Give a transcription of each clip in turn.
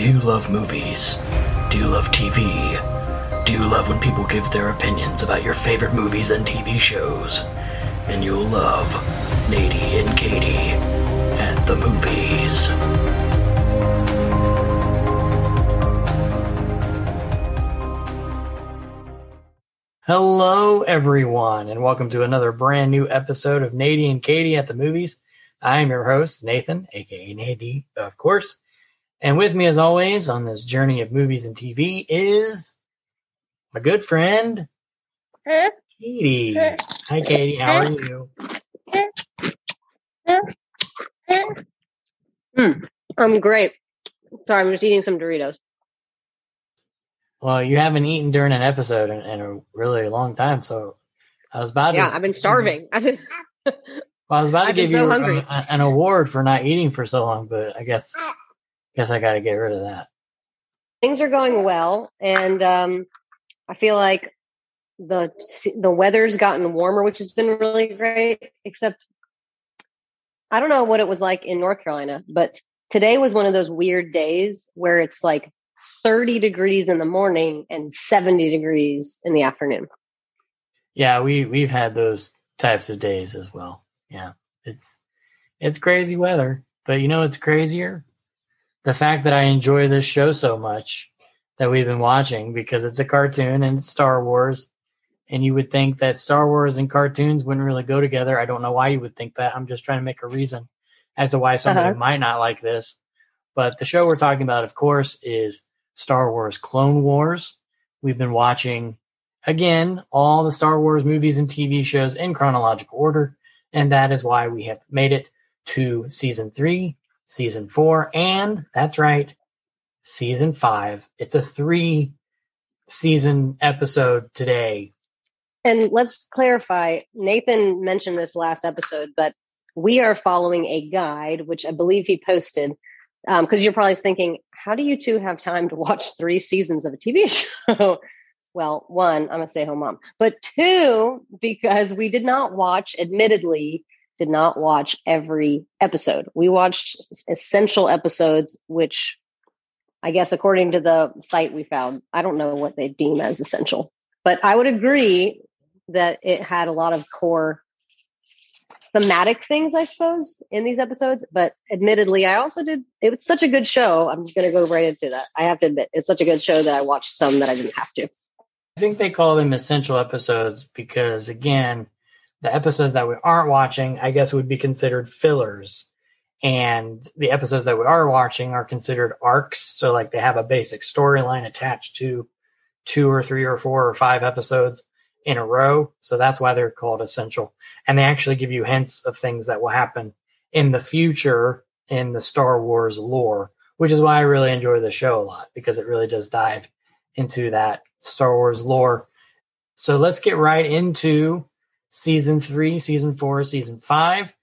Do you love movies? Do you love TV? Do you love when people give their opinions about your favorite movies and TV shows? Then you'll love Natey and Katy at the movies. Hello, everyone, and welcome to another brand new episode of Natey and Katy at the movies. I am your host, Nathan, aka Nadie, of course. And with me, as always, on this journey of movies and TV is my good friend, Katy. Hi, Katy. How are you? Mm, I'm great. Sorry, I'm just eating some Doritos. Well, you haven't eaten during an episode in, in a really long time, so I was about Yeah, to. I've been starving. I've been, Well, I was about to I've give so you a- an award for not eating for so long, but I guess guess I got to get rid of that. things are going well, and um, I feel like the the weather's gotten warmer, which has been really great. Except, I don't know what it was like in North Carolina, but today was one of those weird days where it's like 30 degrees in the morning and 70 degrees in the afternoon. Yeah, we we've had those types of days as well. Yeah, it's it's crazy weather, but you know it's crazier? The fact that I enjoy this show so much that we've been watching because it's a cartoon and it's Star Wars, and you would think that Star Wars and cartoons wouldn't really go together. I don't know why you would think that. I'm just trying to make a reason as to why somebody Uh-huh. might not like this. But the show we're talking about, of course, is Star Wars Clone Wars. We've been watching again all the Star Wars movies and TV shows in chronological order, and that is why we have made it to season three, season four, and that's right, season five. It's a three season episode today. And let's clarify Nathan mentioned this last episode, but we are following a guide, which I believe he posted. Um, because you're probably thinking, how do you two have time to watch three seasons of a TV show? well, one, I'm a stay home mom, but two, because we did not watch, admittedly, did not watch every episode. We watched essential episodes, which I guess according to the site we found, I don't know what they deem as essential, but I would agree that it had a lot of core thematic things, I suppose, in these episodes. But admittedly, I also did. It was such a good show. I'm going to go right into that. I have to admit, it's such a good show that I watched some that I didn't have to. I think they call them essential episodes because, again, the episodes that we aren't watching, I guess, would be considered fillers. And the episodes that we are watching are considered arcs. So, like, they have a basic storyline attached to two or three or four or five episodes in a row. So, that's why they're called essential. And they actually give you hints of things that will happen in the future in the Star Wars lore, which is why I really enjoy the show a lot because it really does dive into that Star Wars lore. So let's get right into season three, season four, season five.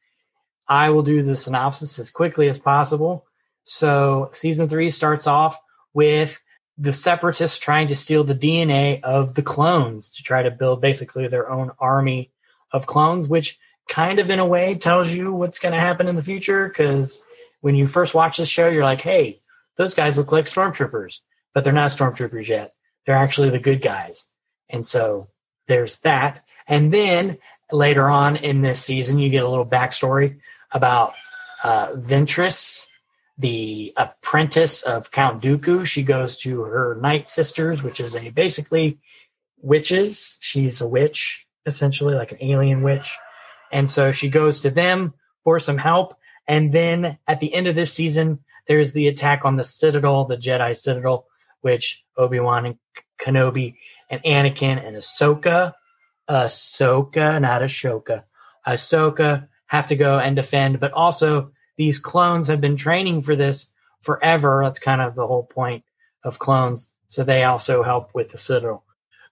I will do the synopsis as quickly as possible. So season three starts off with the separatists trying to steal the DNA of the clones to try to build basically their own army of clones, which kind of in a way tells you what's going to happen in the future. Because when you first watch this show, you're like, hey, those guys look like stormtroopers, but they're not stormtroopers yet. They're actually the good guys. And so there's that. And then later on in this season, you get a little backstory about uh, Ventress, the apprentice of Count Dooku. She goes to her Night Sisters, which is a basically witches. She's a witch, essentially, like an alien witch. And so she goes to them for some help. And then at the end of this season, there's the attack on the Citadel, the Jedi Citadel, which Obi Wan and Kenobi and Anakin and Ahsoka, Ahsoka, not Ashoka, Ahsoka have to go and defend. But also, these clones have been training for this forever. That's kind of the whole point of clones. So they also help with the Citadel.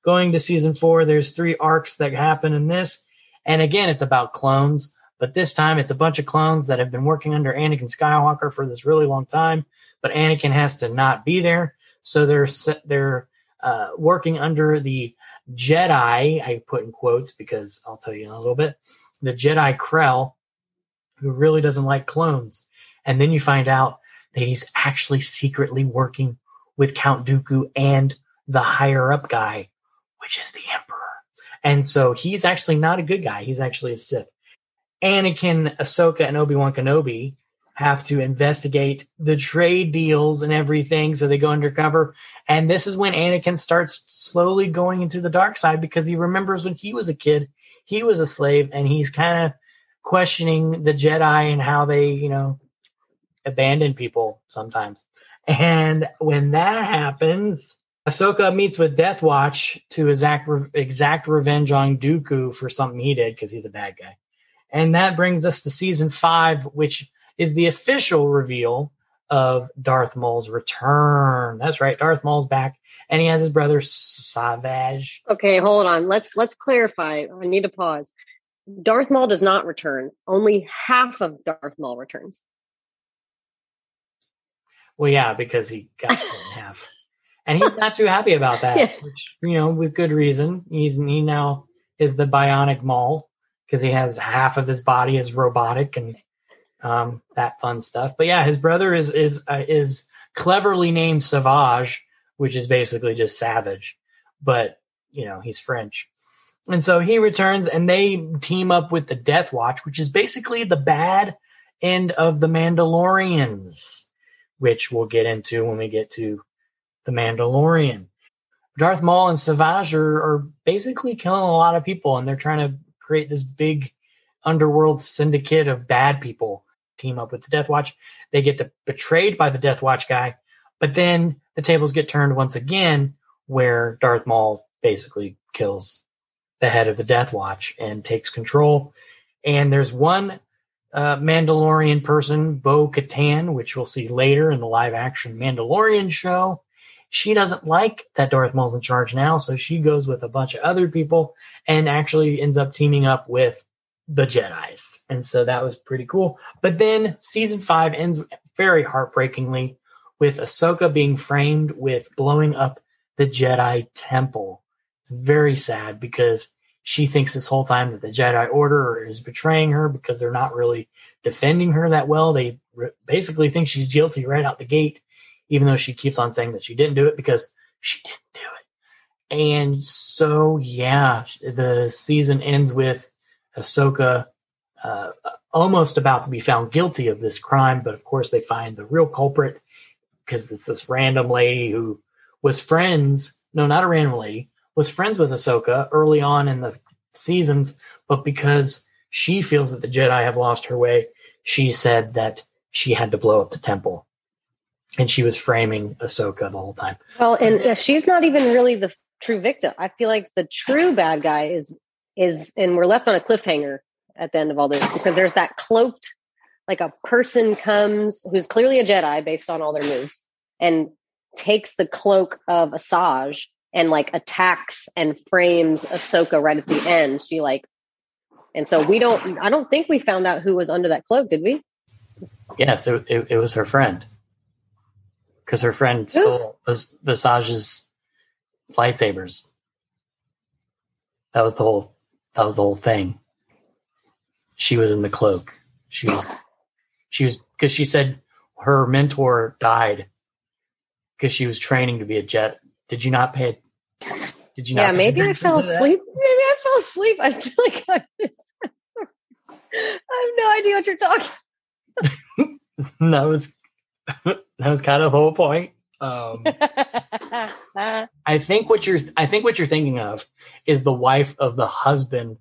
Going to season four, there's three arcs that happen in this. And again, it's about clones, but this time it's a bunch of clones that have been working under Anakin Skywalker for this really long time. But Anakin has to not be there. So they're, they're, uh, working under the Jedi, I put in quotes because I'll tell you in a little bit, the Jedi Krell, who really doesn't like clones. And then you find out that he's actually secretly working with Count Dooku and the higher up guy, which is the Emperor. And so he's actually not a good guy. He's actually a Sith. Anakin, Ahsoka, and Obi Wan Kenobi have to investigate the trade deals and everything. So they go undercover. And this is when Anakin starts slowly going into the dark side because he remembers when he was a kid, he was a slave and he's kind of questioning the Jedi and how they, you know, abandon people sometimes. And when that happens, Ahsoka meets with Death Watch to exact, exact revenge on Dooku for something he did because he's a bad guy. And that brings us to season five, which is the official reveal of Darth Maul's return. That's right, Darth Maul's back, and he has his brother Savage. Okay, hold on. Let's let's clarify. I need to pause. Darth Maul does not return. Only half of Darth Maul returns. Well, yeah, because he got in half, and he's not too happy about that. yeah. Which you know, with good reason. He's he now is the Bionic Maul because he has half of his body is robotic and um, that fun stuff. But yeah, his brother is is uh, is cleverly named Savage, which is basically just savage, but you know he's French. And so he returns, and they team up with the Death Watch, which is basically the bad end of the Mandalorians, which we'll get into when we get to the Mandalorian. Darth Maul and Savage are, are basically killing a lot of people, and they're trying to create this big underworld syndicate of bad people team up with the Death Watch. They get betrayed by the Death Watch guy, but then the tables get turned once again, where Darth Maul basically kills the head of the Death Watch and takes control. And there's one uh, Mandalorian person, Bo Katan, which we'll see later in the live action Mandalorian show. She doesn't like that Darth Maul's in charge now, so she goes with a bunch of other people and actually ends up teaming up with the Jedi's. And so that was pretty cool. But then season five ends very heartbreakingly with Ahsoka being framed with blowing up the Jedi temple. It's very sad because she thinks this whole time that the Jedi Order is betraying her because they're not really defending her that well. They re- basically think she's guilty right out the gate, even though she keeps on saying that she didn't do it because she didn't do it. And so, yeah, the season ends with Ahsoka uh, almost about to be found guilty of this crime, but of course they find the real culprit because it's this random lady who was friends. No, not a random lady. Was friends with Ahsoka early on in the seasons, but because she feels that the Jedi have lost her way, she said that she had to blow up the temple, and she was framing Ahsoka the whole time. Well, and uh, she's not even really the true victim. I feel like the true bad guy is is, and we're left on a cliffhanger at the end of all this because there's that cloaked, like a person comes who's clearly a Jedi based on all their moves and takes the cloak of Asajj and like attacks and frames Ahsoka right at the end. She like, and so we don't, I don't think we found out who was under that cloak, did we? Yes, it, it, it was her friend. Because her friend stole Asajj's lightsabers. That was the whole that was the whole thing. She was in the cloak. She was, she was, because she said her mentor died because she was training to be a jet. Did you not pay? Did you? Not yeah, maybe I fell asleep. Maybe I fell asleep. I feel like I, I have no idea what you're talking. that was that was kind of the whole point. Um, I think what you're I think what you're thinking of is the wife of the husband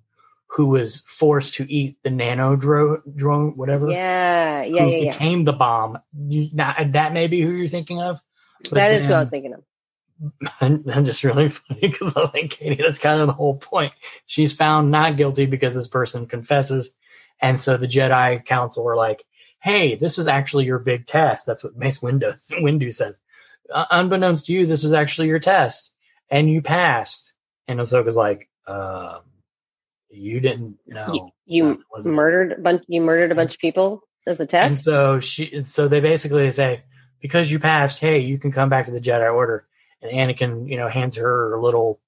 who was forced to eat the nano drone, drone whatever. Yeah, yeah, who yeah. Became yeah. the bomb. You, not, that may be who you're thinking of. That is what I was thinking of. I'm just really funny because I was like, Katy, that's kind of the whole point. She's found not guilty because this person confesses. And so the Jedi Council are like, hey, this was actually your big test. That's what Mace Windu, Windu says unbeknownst to you, this was actually your test, and you passed. And Ahsoka's like, uh, you didn't know. You, you murdered a bunch. You murdered a bunch of people as a test. And so she, so they basically say, because you passed, hey, you can come back to the Jedi Order. And Anakin, you know, hands her a little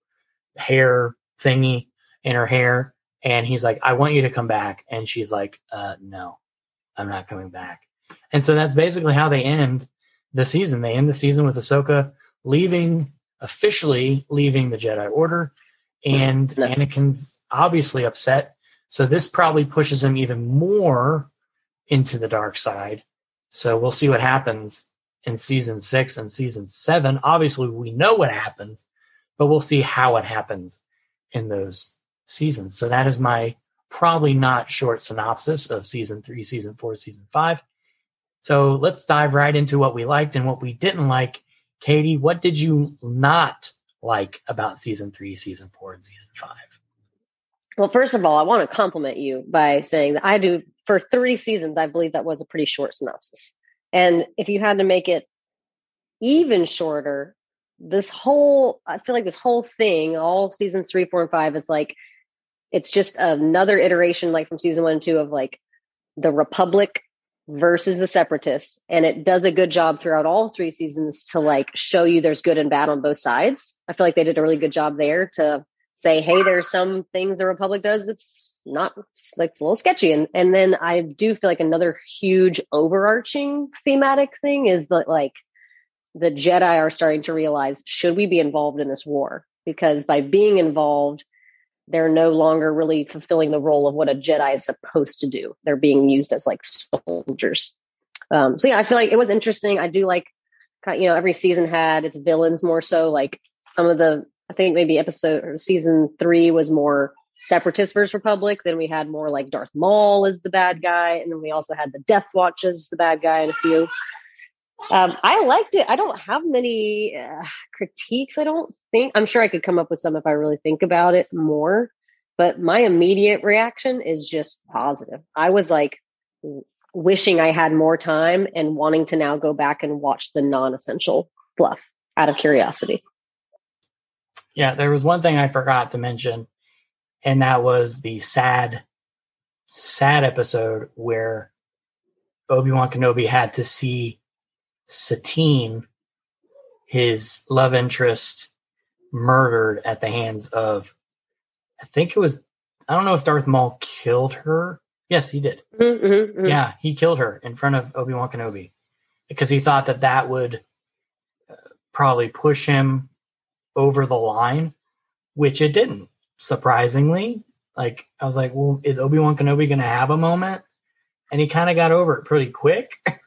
hair thingy in her hair, and he's like, I want you to come back. And she's like, uh, no, I'm not coming back. And so that's basically how they end the season. They end the season with Ahsoka leaving, officially leaving the Jedi Order, and no. Anakin's obviously upset. So this probably pushes him even more into the dark side. So we'll see what happens in season six and season seven. Obviously, we know what happens, but we'll see how it happens in those seasons. So that is my probably not short synopsis of season three, season four, season five. So let's dive right into what we liked and what we didn't like. Katie, what did you not like about season three, season four, and season five? Well, first of all, I want to compliment you by saying that I do for three seasons. I believe that was a pretty short synopsis. And if you had to make it even shorter, this whole, I feel like this whole thing, all seasons three, four, and five is like, it's just another iteration, like from season one and two of like the Republic versus the separatists and it does a good job throughout all three seasons to like show you there's good and bad on both sides. I feel like they did a really good job there to say hey there's some things the republic does that's not like it's a little sketchy. And and then i do feel like another huge overarching thematic thing is that like the jedi are starting to realize should we be involved in this war? Because by being involved they're no longer really fulfilling the role of what a Jedi is supposed to do. They're being used as like soldiers. Um, so yeah, I feel like it was interesting. I do like, you know, every season had its villains more so. Like some of the, I think maybe episode or season three was more Separatist versus Republic. Then we had more like Darth Maul as the bad guy, and then we also had the Death Watch as the bad guy, and a few. Um, I liked it. I don't have many uh, critiques. I don't think. I'm sure I could come up with some if I really think about it more. But my immediate reaction is just positive. I was like wishing I had more time and wanting to now go back and watch the non-essential fluff out of curiosity. Yeah, there was one thing I forgot to mention, and that was the sad, sad episode where Obi Wan Kenobi had to see Satine, his love interest, murdered at the hands of, I think it was, I don't know if Darth Maul killed her. Yes, he did. Mm-hmm, mm-hmm. Yeah, he killed her in front of Obi Wan Kenobi because he thought that that would uh, probably push him over the line, which it didn't. Surprisingly, like I was like, well, is Obi Wan Kenobi going to have a moment? And he kind of got over it pretty quick.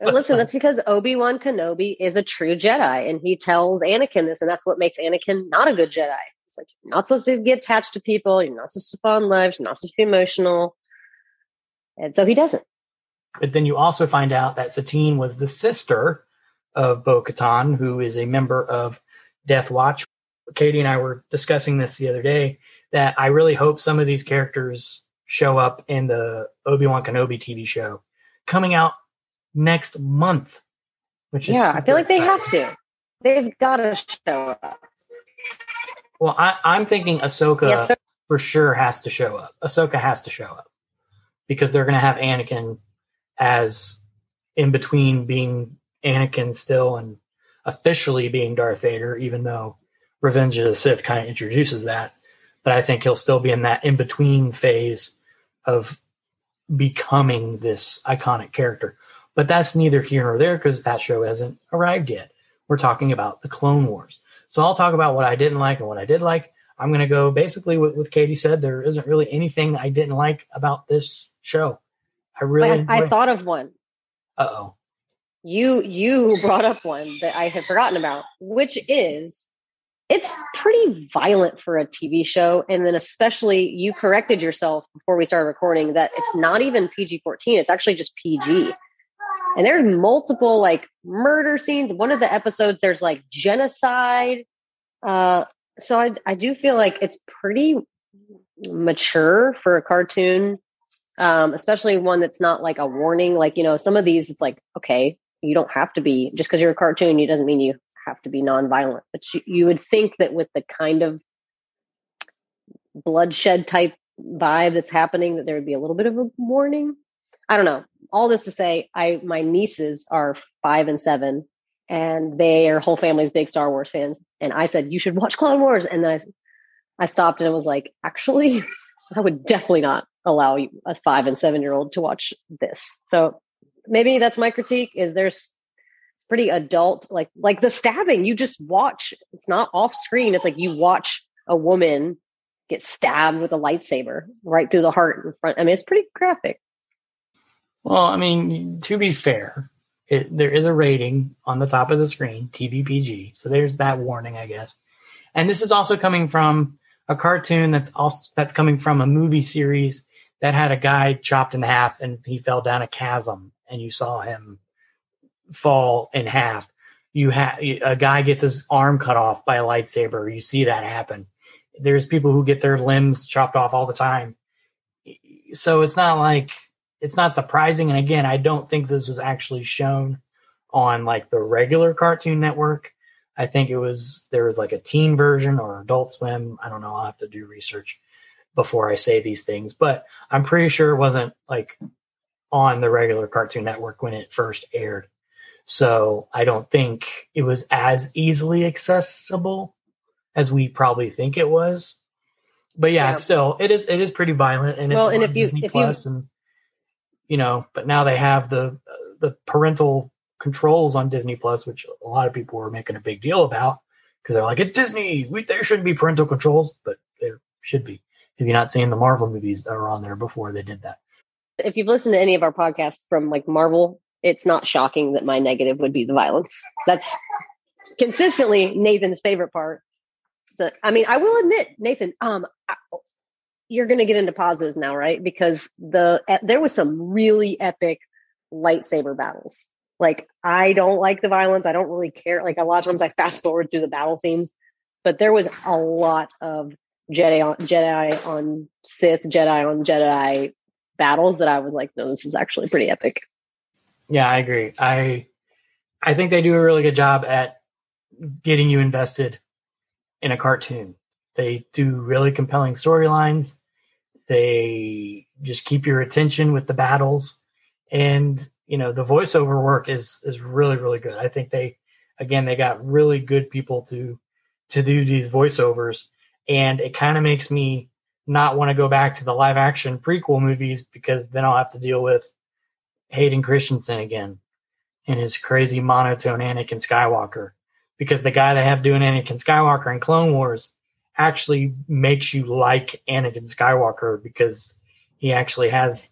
Listen, that's because Obi Wan Kenobi is a true Jedi, and he tells Anakin this, and that's what makes Anakin not a good Jedi. It's like you're not supposed to get attached to people, you're not supposed to fall in love, you're not supposed to be emotional, and so he doesn't. But then you also find out that Satine was the sister of Bo Katan, who is a member of Death Watch. Katy and I were discussing this the other day that I really hope some of these characters show up in the Obi Wan Kenobi TV show coming out next month. Which is yeah, I feel like they have to. They've got to show up. Well, I, am thinking Ahsoka yes, for sure has to show up. Ahsoka has to show up because they're going to have Anakin as in between being Anakin still and officially being Darth Vader, even though Revenge of the Sith kind of introduces that. But I think he'll still be in that in between phase of becoming this iconic character. But that's neither here nor there because that show hasn't arrived yet. We're talking about the Clone Wars. So I'll talk about what I didn't like and what I did like. I'm going to go basically what, what Katy said. There isn't really anything I didn't like about this show. I really. I, I thought of one. Uh oh. You you brought up one that I had forgotten about, which is it's pretty violent for a TV show. And then especially you corrected yourself before we started recording that it's not even PG 14. It's actually just PG and there's multiple like murder scenes. One of the episodes, there's like genocide. Uh, so I, I do feel like it's pretty mature for a cartoon, um, especially one that's not like a warning. Like, you know, some of these, it's like, okay, you don't have to be, just because you're a cartoon, it doesn't mean you have to be nonviolent. But you, you would think that with the kind of bloodshed type vibe that's happening, that there would be a little bit of a warning. I don't know all this to say, I my nieces are five and seven, and their whole family's big Star Wars fans. And I said, "You should watch Clone Wars." And then I, I stopped and was like, "Actually, I would definitely not allow a five and seven year old to watch this." So maybe that's my critique. Is there's pretty adult, like like the stabbing. You just watch. It's not off screen. It's like you watch a woman get stabbed with a lightsaber right through the heart in front. I mean, it's pretty graphic. Well, I mean, to be fair, it, there is a rating on the top of the screen, TVPG. So there's that warning, I guess. And this is also coming from a cartoon that's also that's coming from a movie series that had a guy chopped in half and he fell down a chasm and you saw him fall in half. You have a guy gets his arm cut off by a lightsaber. You see that happen. There's people who get their limbs chopped off all the time. So it's not like it's not surprising. And again, I don't think this was actually shown on like the regular Cartoon Network. I think it was there was like a teen version or Adult Swim. I don't know. I'll have to do research before I say these things, but I'm pretty sure it wasn't like on the regular Cartoon Network when it first aired. So I don't think it was as easily accessible as we probably think it was. But yeah, yeah. still it is it is pretty violent and well, it's and if you, Disney if Plus you, and you know, but now they have the the parental controls on Disney Plus, which a lot of people were making a big deal about because they're like, it's Disney. We, there shouldn't be parental controls, but there should be. Have you not seen the Marvel movies that were on there before they did that? If you've listened to any of our podcasts from like Marvel, it's not shocking that my negative would be the violence. That's consistently Nathan's favorite part. So, I mean, I will admit, Nathan, um, you're going to get into positives now, right? Because the there was some really epic lightsaber battles. Like I don't like the violence. I don't really care. Like a lot of times I fast forward through the battle scenes, but there was a lot of Jedi on Jedi on Sith, Jedi on Jedi battles that I was like, no, this is actually pretty epic. Yeah, I agree. I I think they do a really good job at getting you invested in a cartoon. They do really compelling storylines. They just keep your attention with the battles, and you know the voiceover work is is really really good. I think they again they got really good people to to do these voiceovers, and it kind of makes me not want to go back to the live action prequel movies because then I'll have to deal with Hayden Christensen again and his crazy monotone Anakin Skywalker. Because the guy they have doing Anakin Skywalker in Clone Wars actually makes you like Anakin Skywalker because he actually has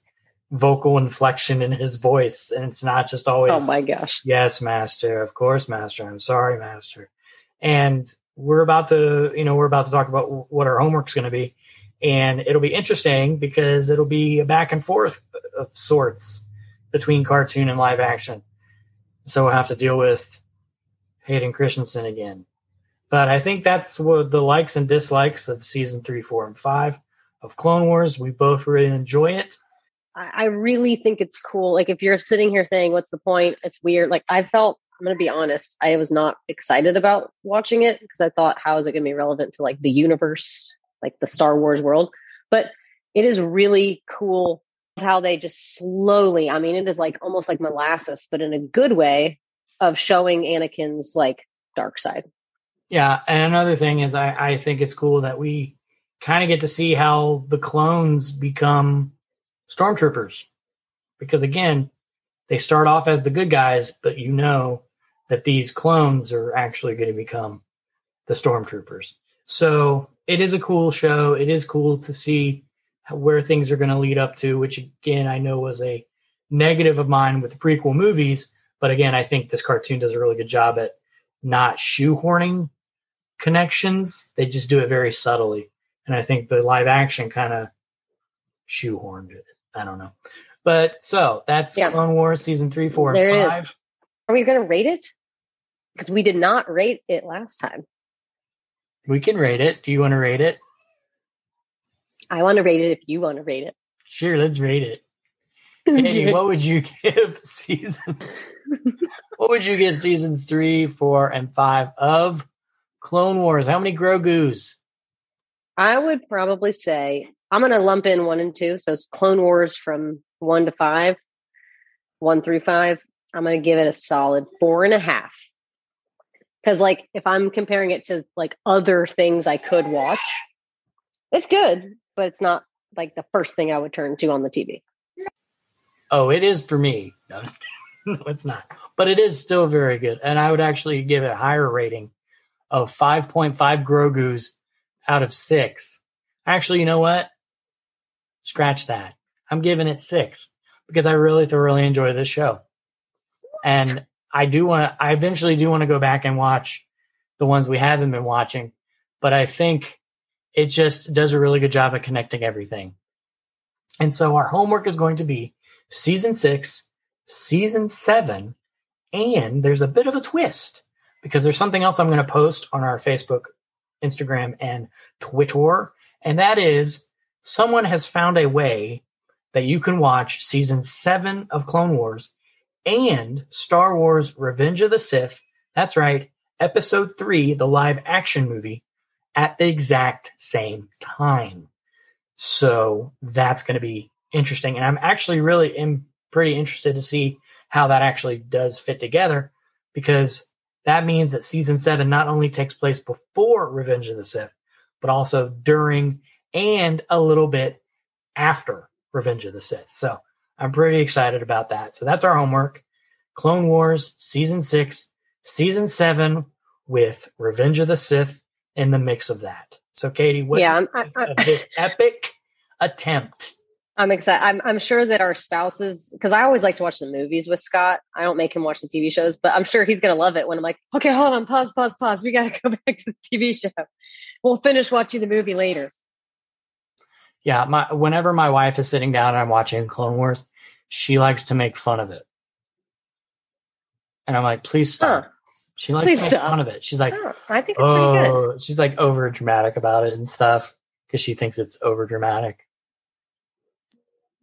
vocal inflection in his voice and it's not just always oh my gosh. Yes master of course master i'm sorry master. And we're about to you know we're about to talk about what our homework's going to be and it'll be interesting because it'll be a back and forth of sorts between cartoon and live action. So we'll have to deal with hayden christensen again but I think that's what the likes and dislikes of season three, four, and five of Clone Wars. We both really enjoy it. I really think it's cool. Like if you're sitting here saying, "What's the point?" It's weird. Like I felt. I'm gonna be honest. I was not excited about watching it because I thought, "How is it gonna be relevant to like the universe, like the Star Wars world?" But it is really cool how they just slowly. I mean, it is like almost like molasses, but in a good way of showing Anakin's like dark side. Yeah, and another thing is I, I think it's cool that we kind of get to see how the clones become stormtroopers. Because again, they start off as the good guys, but you know that these clones are actually going to become the stormtroopers. So it is a cool show. It is cool to see where things are going to lead up to, which again, I know was a negative of mine with the prequel movies. But again, I think this cartoon does a really good job at not shoehorning connections. They just do it very subtly. And I think the live action kind of shoehorned it. I don't know. But so that's yeah. Clone Wars season three, four, there and five. Are we going to rate it? Because we did not rate it last time. We can rate it. Do you want to rate it? I want to rate it if you want to rate it. Sure, let's rate it. Hey, what would you give season? what would you give season three, four, and five of Clone Wars. How many Grogu's? I would probably say I'm going to lump in one and two. So it's Clone Wars from one to five, one through five. I'm going to give it a solid four and a half. Because, like, if I'm comparing it to like other things I could watch, it's good, but it's not like the first thing I would turn to on the TV. Oh, it is for me. No, no, it's not. But it is still very good. And I would actually give it a higher rating of 5.5 Grogu's out of six. Actually, you know what? Scratch that. I'm giving it six because I really thoroughly enjoy this show. And I do want to, I eventually do want to go back and watch the ones we haven't been watching, but I think it just does a really good job of connecting everything. And so our homework is going to be season six, season seven, and there's a bit of a twist because there's something else I'm going to post on our Facebook, Instagram, and Twitter. And that is someone has found a way that you can watch season seven of Clone Wars and Star Wars Revenge of the Sith. That's right, episode three, the live action movie, at the exact same time. So that's going to be interesting. And I'm actually really am pretty interested to see how that actually does fit together because that means that season seven not only takes place before Revenge of the Sith, but also during and a little bit after Revenge of the Sith. So I'm pretty excited about that. So that's our homework. Clone Wars season six, season seven with Revenge of the Sith in the mix of that. So Katy, what yeah, I, I, this epic attempt? I'm excited. I'm, I'm sure that our spouses, because I always like to watch the movies with Scott. I don't make him watch the TV shows, but I'm sure he's going to love it when I'm like, okay, hold on, pause, pause, pause. We got to go back to the TV show. We'll finish watching the movie later. Yeah, my whenever my wife is sitting down and I'm watching Clone Wars, she likes to make fun of it, and I'm like, please stop. Huh. She likes please to make stop. fun of it. She's like, oh, I think it's oh, pretty good. Oh, she's like over dramatic about it and stuff because she thinks it's over dramatic.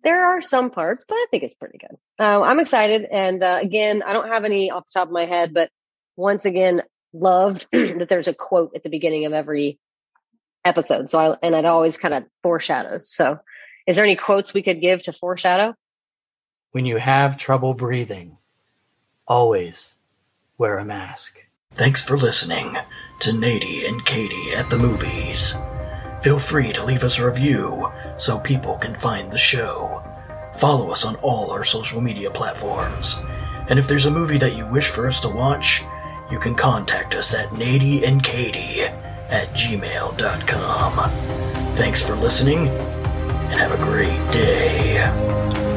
There are some parts, but I think it's pretty good. Uh, I'm excited, and uh, again, I don't have any off the top of my head, but once again, loved that there's a quote at the beginning of every episode. So I and it always kind of foreshadows. So is there any quotes we could give to foreshadow? When you have trouble breathing, always wear a mask. Thanks for listening to Natey and Katy at the movies. Feel free to leave us a review so people can find the show. Follow us on all our social media platforms. And if there's a movie that you wish for us to watch, you can contact us at Natey and Katy at gmail.com. Thanks for listening, and have a great day.